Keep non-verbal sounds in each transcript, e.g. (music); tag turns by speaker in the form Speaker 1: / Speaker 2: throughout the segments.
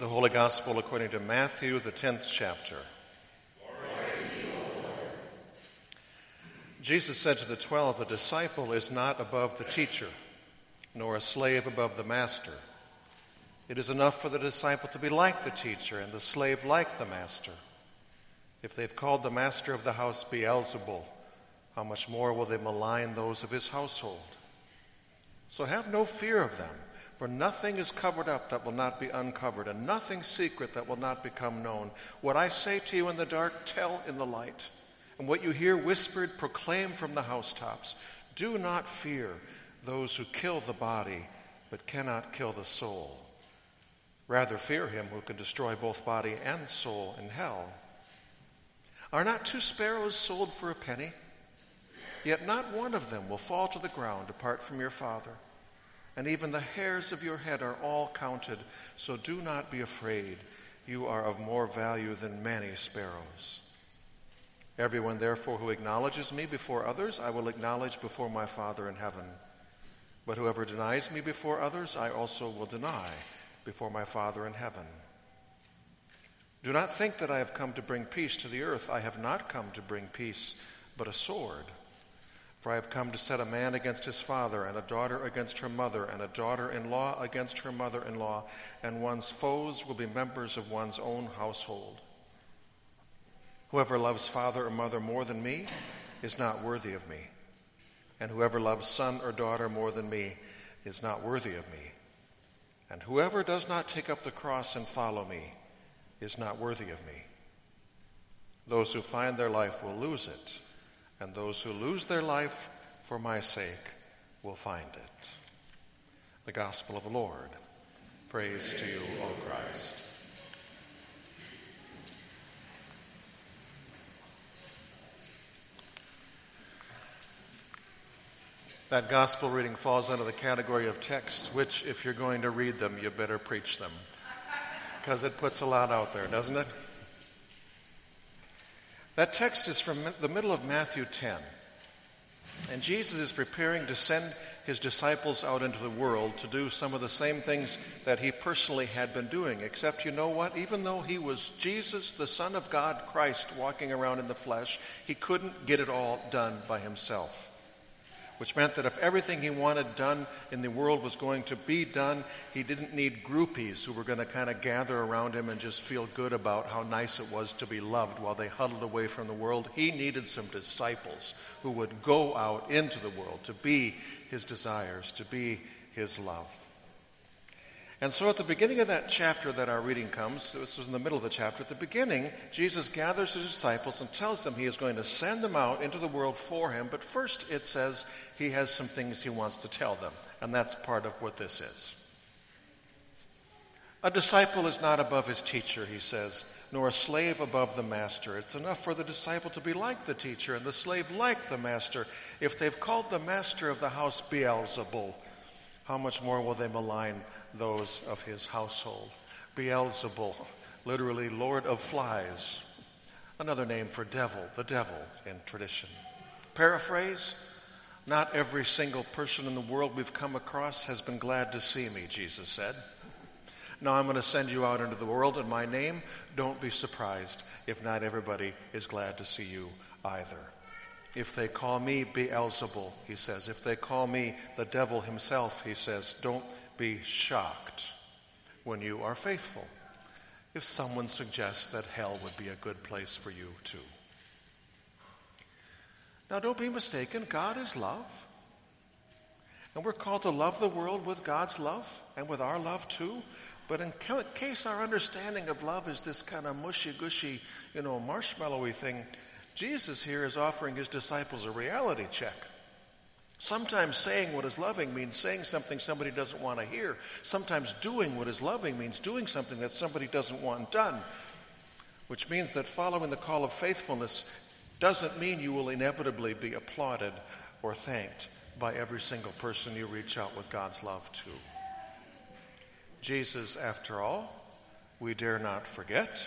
Speaker 1: The Holy Gospel according to Matthew, the 10th chapter. Jesus said to the twelve, A disciple is not above the teacher, nor a slave above the master. It is enough for the disciple to be like the teacher, and the slave like the master. If they've called the master of the house Beelzebul, how much more will they malign those of his household? So have no fear of them. For nothing is covered up that will not be uncovered, and nothing secret that will not become known. What I say to you in the dark, tell in the light. And what you hear whispered, proclaim from the housetops. Do not fear those who kill the body, but cannot kill the soul. Rather, fear him who can destroy both body and soul in hell. Are not two sparrows sold for a penny? Yet not one of them will fall to the ground apart from your Father and even the hairs of your head are all counted. So do not be afraid. You are of more value than many sparrows. Everyone, therefore, who acknowledges me before others, I will acknowledge before my Father in heaven. But whoever denies me before others, I also will deny before my Father in heaven. Do not think that I have come to bring peace to the earth. I have not come to bring peace, but a sword. For I have come to set a man against his father, and a daughter against her mother, and a daughter in law against her mother in law, and one's foes will be members of one's own household. Whoever loves father or mother more than me is not worthy of me, and whoever loves son or daughter more than me is not worthy of me. And whoever does not take up the cross and follow me is not worthy of me. Those who find their life will lose it and those who lose their life for my sake will find it. The Gospel of the Lord. Praise to you, O Christ. That gospel reading falls under the category of texts which, if you're going to read them, you better preach them. Because it puts a lot out there, doesn't it? That text is from the middle of Matthew 10. And Jesus is preparing to send his disciples out into the world to do some of the same things that he personally had been doing. Except, you know what? Even though he was Jesus, the Son of God, Christ, walking around in the flesh, he couldn't get it all done by himself which meant that if everything he wanted done in the world was going to be done, he didn't need groupies who were going to kind of gather around him and just feel good about how nice it was to be loved while they huddled away from the world. He needed some disciples who would go out into the world to be his desires, to be his love. And so at the beginning of that chapter that our reading comes, this was in the middle of the chapter, at the beginning, Jesus gathers his disciples and tells them he is going to send them out into the world for him. But first it says he has some things he wants to tell them. And that's part of what this is. A disciple is not above his teacher, he says, nor a slave above the master. It's enough for the disciple to be like the teacher and the slave like the master. If they've called the master of the house Beelzebul, how much more will they malign those of his household. Beelzebul, literally Lord of Flies, another name for devil, the devil in tradition. Paraphrase Not every single person in the world we've come across has been glad to see me, Jesus said. Now I'm going to send you out into the world in my name. Don't be surprised if not everybody is glad to see you either. If they call me Beelzebul, he says, if they call me the devil himself, he says, don't be shocked when you are faithful if someone suggests that hell would be a good place for you too. Now, don't be mistaken, God is love. And we're called to love the world with God's love and with our love too. But in case our understanding of love is this kind of mushy gushy, you know, marshmallowy thing, Jesus here is offering his disciples a reality check. Sometimes saying what is loving means saying something somebody doesn't want to hear. Sometimes doing what is loving means doing something that somebody doesn't want done. Which means that following the call of faithfulness doesn't mean you will inevitably be applauded or thanked by every single person you reach out with God's love to. Jesus, after all, we dare not forget,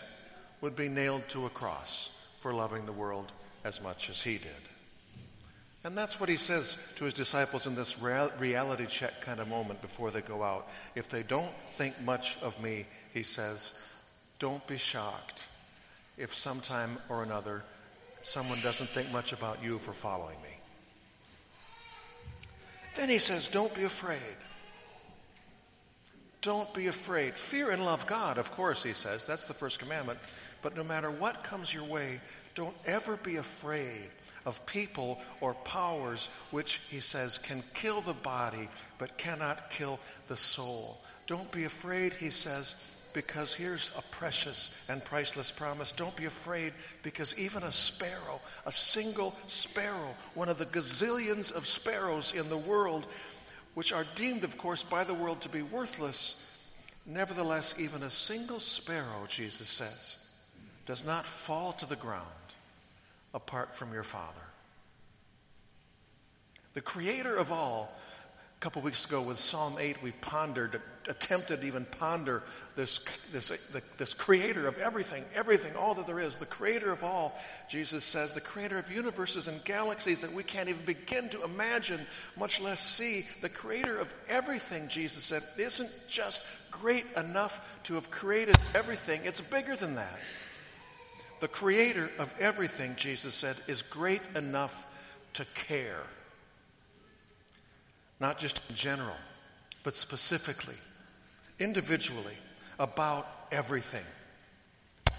Speaker 1: would be nailed to a cross for loving the world as much as he did. And that's what he says to his disciples in this reality check kind of moment before they go out. If they don't think much of me, he says, Don't be shocked if sometime or another someone doesn't think much about you for following me. Then he says, Don't be afraid. Don't be afraid. Fear and love God, of course, he says. That's the first commandment. But no matter what comes your way, don't ever be afraid of people or powers which, he says, can kill the body but cannot kill the soul. Don't be afraid, he says, because here's a precious and priceless promise. Don't be afraid because even a sparrow, a single sparrow, one of the gazillions of sparrows in the world, which are deemed, of course, by the world to be worthless, nevertheless, even a single sparrow, Jesus says, does not fall to the ground apart from your Father. The Creator of all, a couple weeks ago with Psalm 8, we pondered, attempted to even ponder this, this, this Creator of everything, everything, all that there is, the Creator of all, Jesus says, the Creator of universes and galaxies that we can't even begin to imagine, much less see. The Creator of everything, Jesus said, isn't just great enough to have created everything, it's bigger than that. The creator of everything, Jesus said, is great enough to care. Not just in general, but specifically, individually, about everything.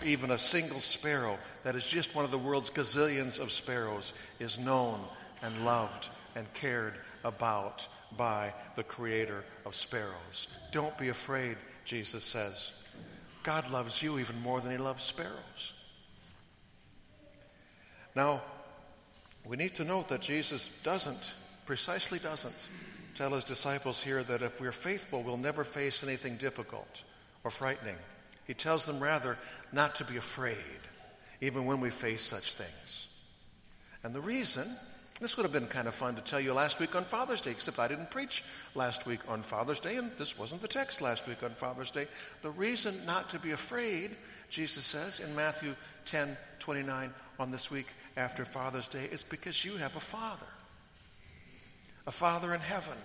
Speaker 1: Even a single sparrow that is just one of the world's gazillions of sparrows is known and loved and cared about by the creator of sparrows. Don't be afraid, Jesus says. God loves you even more than he loves sparrows. Now, we need to note that Jesus doesn't, precisely doesn't, tell his disciples here that if we're faithful, we'll never face anything difficult or frightening. He tells them rather not to be afraid, even when we face such things. And the reason, this would have been kind of fun to tell you last week on Father's Day, except I didn't preach last week on Father's Day, and this wasn't the text last week on Father's Day. The reason not to be afraid, Jesus says in Matthew 10 29 on this week, after Father's Day is because you have a Father. A Father in heaven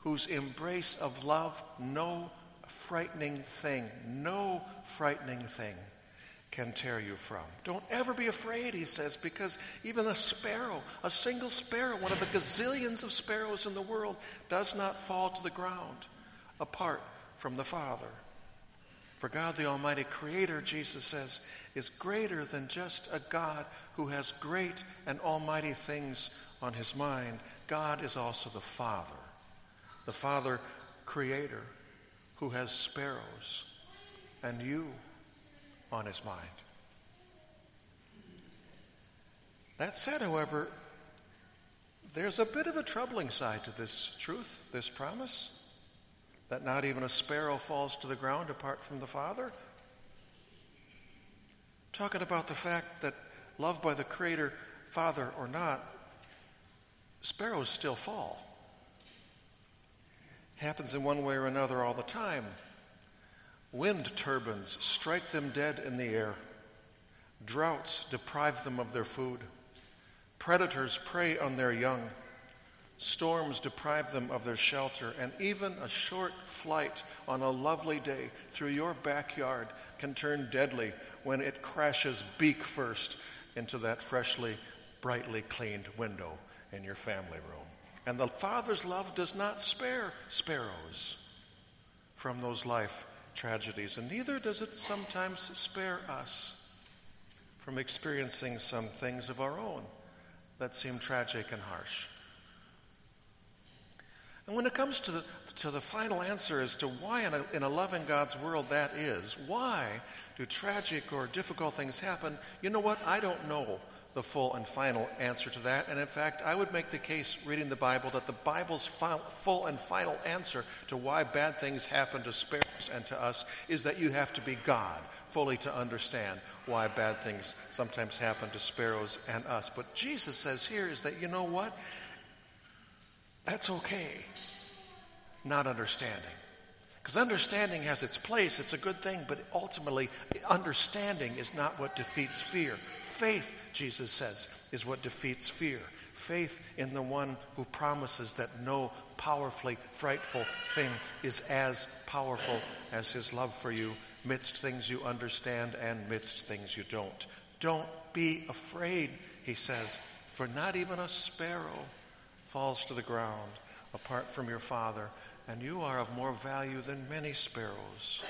Speaker 1: whose embrace of love, no frightening thing, no frightening thing can tear you from. Don't ever be afraid, he says, because even a sparrow, a single sparrow, one of the gazillions of sparrows in the world, does not fall to the ground apart from the Father. For God, the Almighty Creator, Jesus says, is greater than just a God who has great and almighty things on his mind. God is also the Father, the Father Creator who has sparrows and you on his mind. That said, however, there's a bit of a troubling side to this truth, this promise that not even a sparrow falls to the ground apart from the Father. Talking about the fact that loved by the Creator, Father or not, sparrows still fall. Happens in one way or another all the time. Wind turbines strike them dead in the air. Droughts deprive them of their food. Predators prey on their young. Storms deprive them of their shelter, and even a short flight on a lovely day through your backyard can turn deadly when it crashes beak first into that freshly, brightly cleaned window in your family room. And the Father's love does not spare sparrows from those life tragedies, and neither does it sometimes spare us from experiencing some things of our own that seem tragic and harsh. And when it comes to the, to the final answer as to why, in a, in a loving God's world, that is, why do tragic or difficult things happen? You know what? I don't know the full and final answer to that. And in fact, I would make the case reading the Bible that the Bible's full and final answer to why bad things happen to sparrows and to us is that you have to be God fully to understand why bad things sometimes happen to sparrows and us. But Jesus says here is that, you know what? That's okay, not understanding. Because understanding has its place, it's a good thing, but ultimately, understanding is not what defeats fear. Faith, Jesus says, is what defeats fear. faith in the one who promises that no powerfully frightful thing is as powerful as his love for you, midst things you understand and midst things you don't. Don't be afraid, he says, for not even a sparrow falls to the ground apart from your Father, and you are of more value than many sparrows.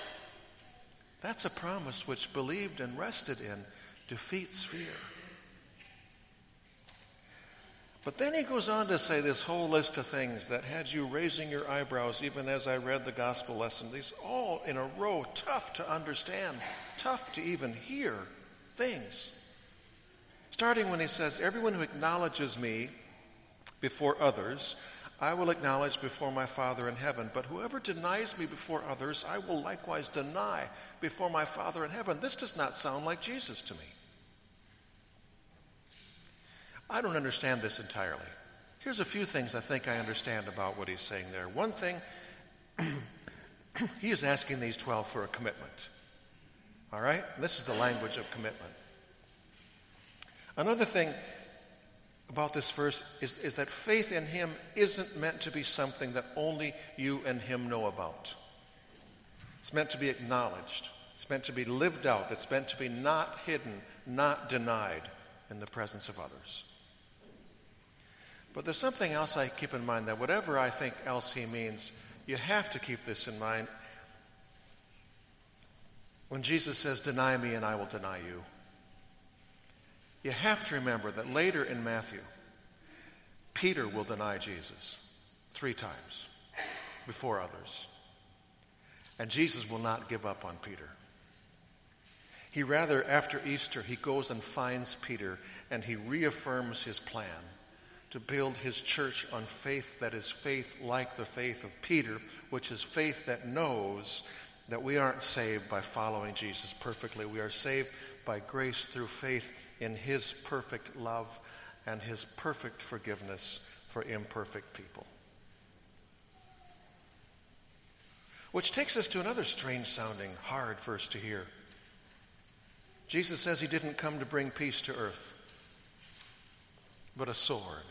Speaker 1: That's a promise which, believed and rested in, defeats fear. But then he goes on to say this whole list of things that had you raising your eyebrows even as I read the gospel lesson. These all in a row, tough to understand, tough to even hear things. Starting when he says, Everyone who acknowledges me before others, I will acknowledge before my Father in heaven. But whoever denies me before others, I will likewise deny before my Father in heaven. This does not sound like Jesus to me. I don't understand this entirely. Here's a few things I think I understand about what he's saying there. One thing, (clears throat) he is asking these 12 for a commitment. All right? This is the language of commitment. Another thing about this verse is, is that faith in him isn't meant to be something that only you and him know about. It's meant to be acknowledged. It's meant to be lived out. It's meant to be not hidden, not denied in the presence of others. But there's something else I keep in mind that whatever I think else he means, you have to keep this in mind. When Jesus says, Deny me and I will deny you, you have to remember that later in Matthew, Peter will deny Jesus three times before others. And Jesus will not give up on Peter. He rather, after Easter, he goes and finds Peter and he reaffirms his plan to build his church on faith that is faith like the faith of Peter, which is faith that knows that we aren't saved by following Jesus perfectly. We are saved by grace through faith in his perfect love and his perfect forgiveness for imperfect people. Which takes us to another strange sounding, hard verse to hear. Jesus says he didn't come to bring peace to earth, but a sword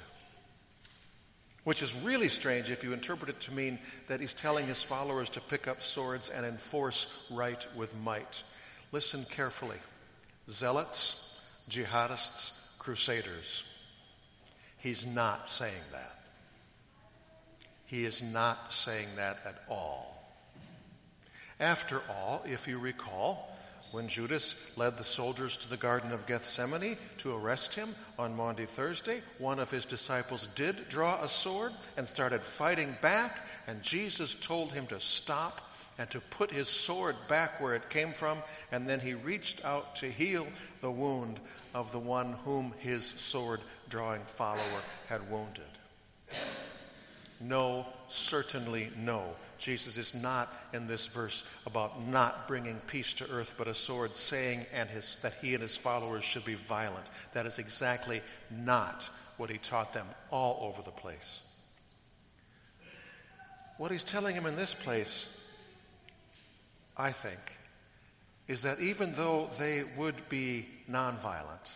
Speaker 1: which is really strange if you interpret it to mean that he's telling his followers to pick up swords and enforce right with might. Listen carefully zealots, jihadists, crusaders. He's not saying that. He is not saying that at all. After all, if you recall, when Judas led the soldiers to the Garden of Gethsemane to arrest him on Maundy Thursday, one of his disciples did draw a sword and started fighting back, and Jesus told him to stop and to put his sword back where it came from, and then he reached out to heal the wound of the one whom his sword drawing follower had wounded. No, certainly no. Jesus is not in this verse about not bringing peace to earth, but a sword, saying and his, that he and his followers should be violent. That is exactly not what he taught them all over the place. What he's telling him in this place, I think, is that even though they would be nonviolent,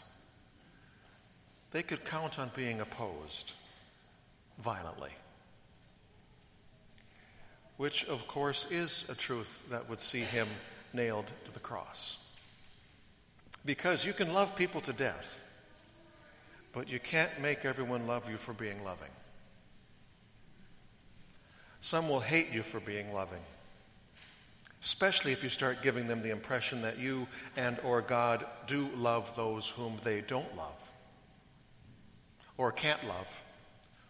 Speaker 1: they could count on being opposed violently which of course is a truth that would see him nailed to the cross. Because you can love people to death, but you can't make everyone love you for being loving. Some will hate you for being loving, especially if you start giving them the impression that you and or God do love those whom they don't love or can't love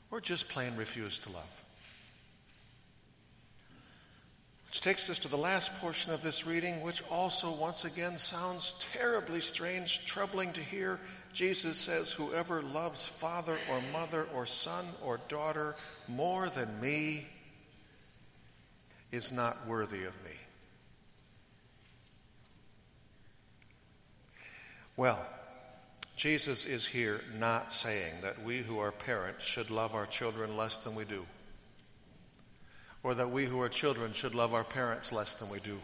Speaker 1: or just plain refuse to love. Which takes us to the last portion of this reading, which also, once again, sounds terribly strange, troubling to hear. Jesus says, Whoever loves father or mother or son or daughter more than me is not worthy of me. Well, Jesus is here not saying that we who are parents should love our children less than we do or that we who are children should love our parents less than we do,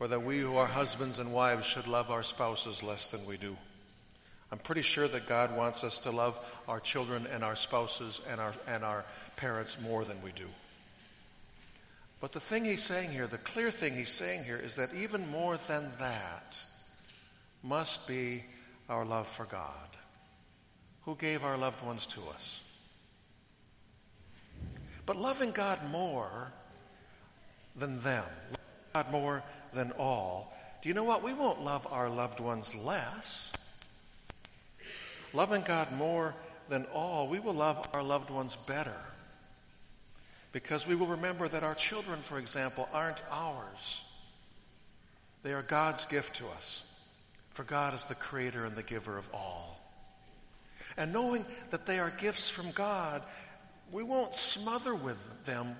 Speaker 1: or that we who are husbands and wives should love our spouses less than we do. I'm pretty sure that God wants us to love our children and our spouses and our, and our parents more than we do. But the thing he's saying here, the clear thing he's saying here, is that even more than that must be our love for God, who gave our loved ones to us. But loving God more than them, God more than all, do you know what? We won't love our loved ones less. Loving God more than all, we will love our loved ones better. Because we will remember that our children, for example, aren't ours. They are God's gift to us. For God is the creator and the giver of all. And knowing that they are gifts from God, we won't smother with them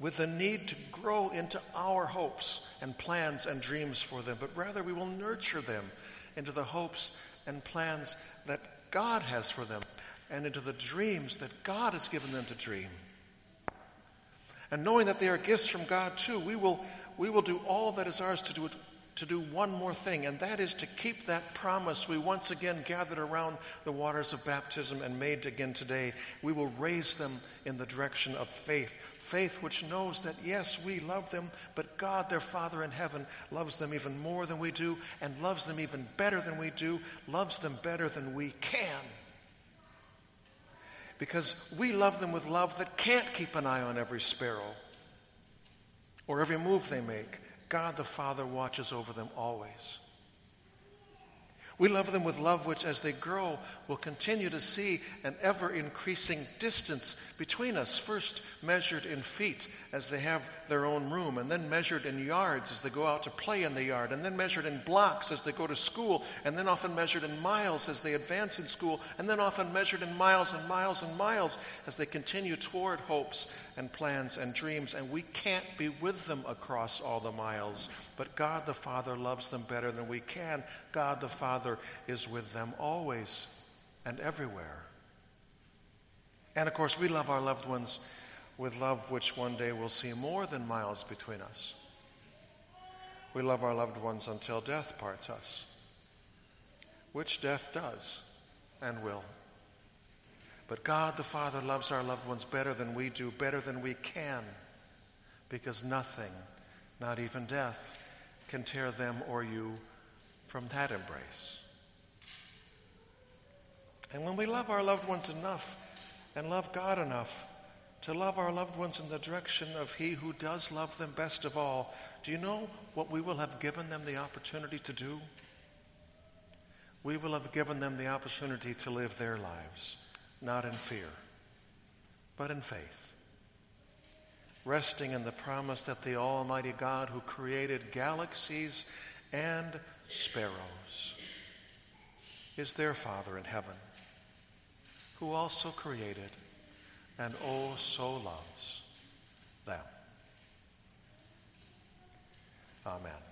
Speaker 1: with the need to grow into our hopes and plans and dreams for them, but rather we will nurture them into the hopes and plans that God has for them and into the dreams that God has given them to dream. And knowing that they are gifts from God too, we will, we will do all that is ours to do, to do one more thing, and that is to keep that promise we once again gathered around the waters of baptism and made again today. We will raise them in the direction of faith, faith which knows that, yes, we love them, but God, their Father in heaven, loves them even more than we do, and loves them even better than we do, loves them better than we can. Because we love them with love that can't keep an eye on every sparrow or every move they make. God the Father watches over them always. We love them with love which, as they grow, will continue to see an ever increasing distance between us, first measured in feet as they have their own room, and then measured in yards as they go out to play in the yard, and then measured in blocks as they go to school, and then often measured in miles as they advance in school, and then often measured in miles and miles and miles as they continue toward hopes and plans and dreams. And we can't be with them across all the miles, but God the Father loves them better than we can. God the Father is with them always and everywhere. And of course, we love our loved ones with love which one day will see more than miles between us. We love our loved ones until death parts us, which death does and will. But God the Father loves our loved ones better than we do, better than we can, because nothing, not even death, can tear them or you from that embrace. And when we love our loved ones enough and love God enough to love our loved ones in the direction of He who does love them best of all, do you know what we will have given them the opportunity to do? We will have given them the opportunity to live their lives, not in fear, but in faith resting in the promise that the Almighty God who created galaxies and sparrows is their Father in heaven, who also created and oh so loves them. Amen.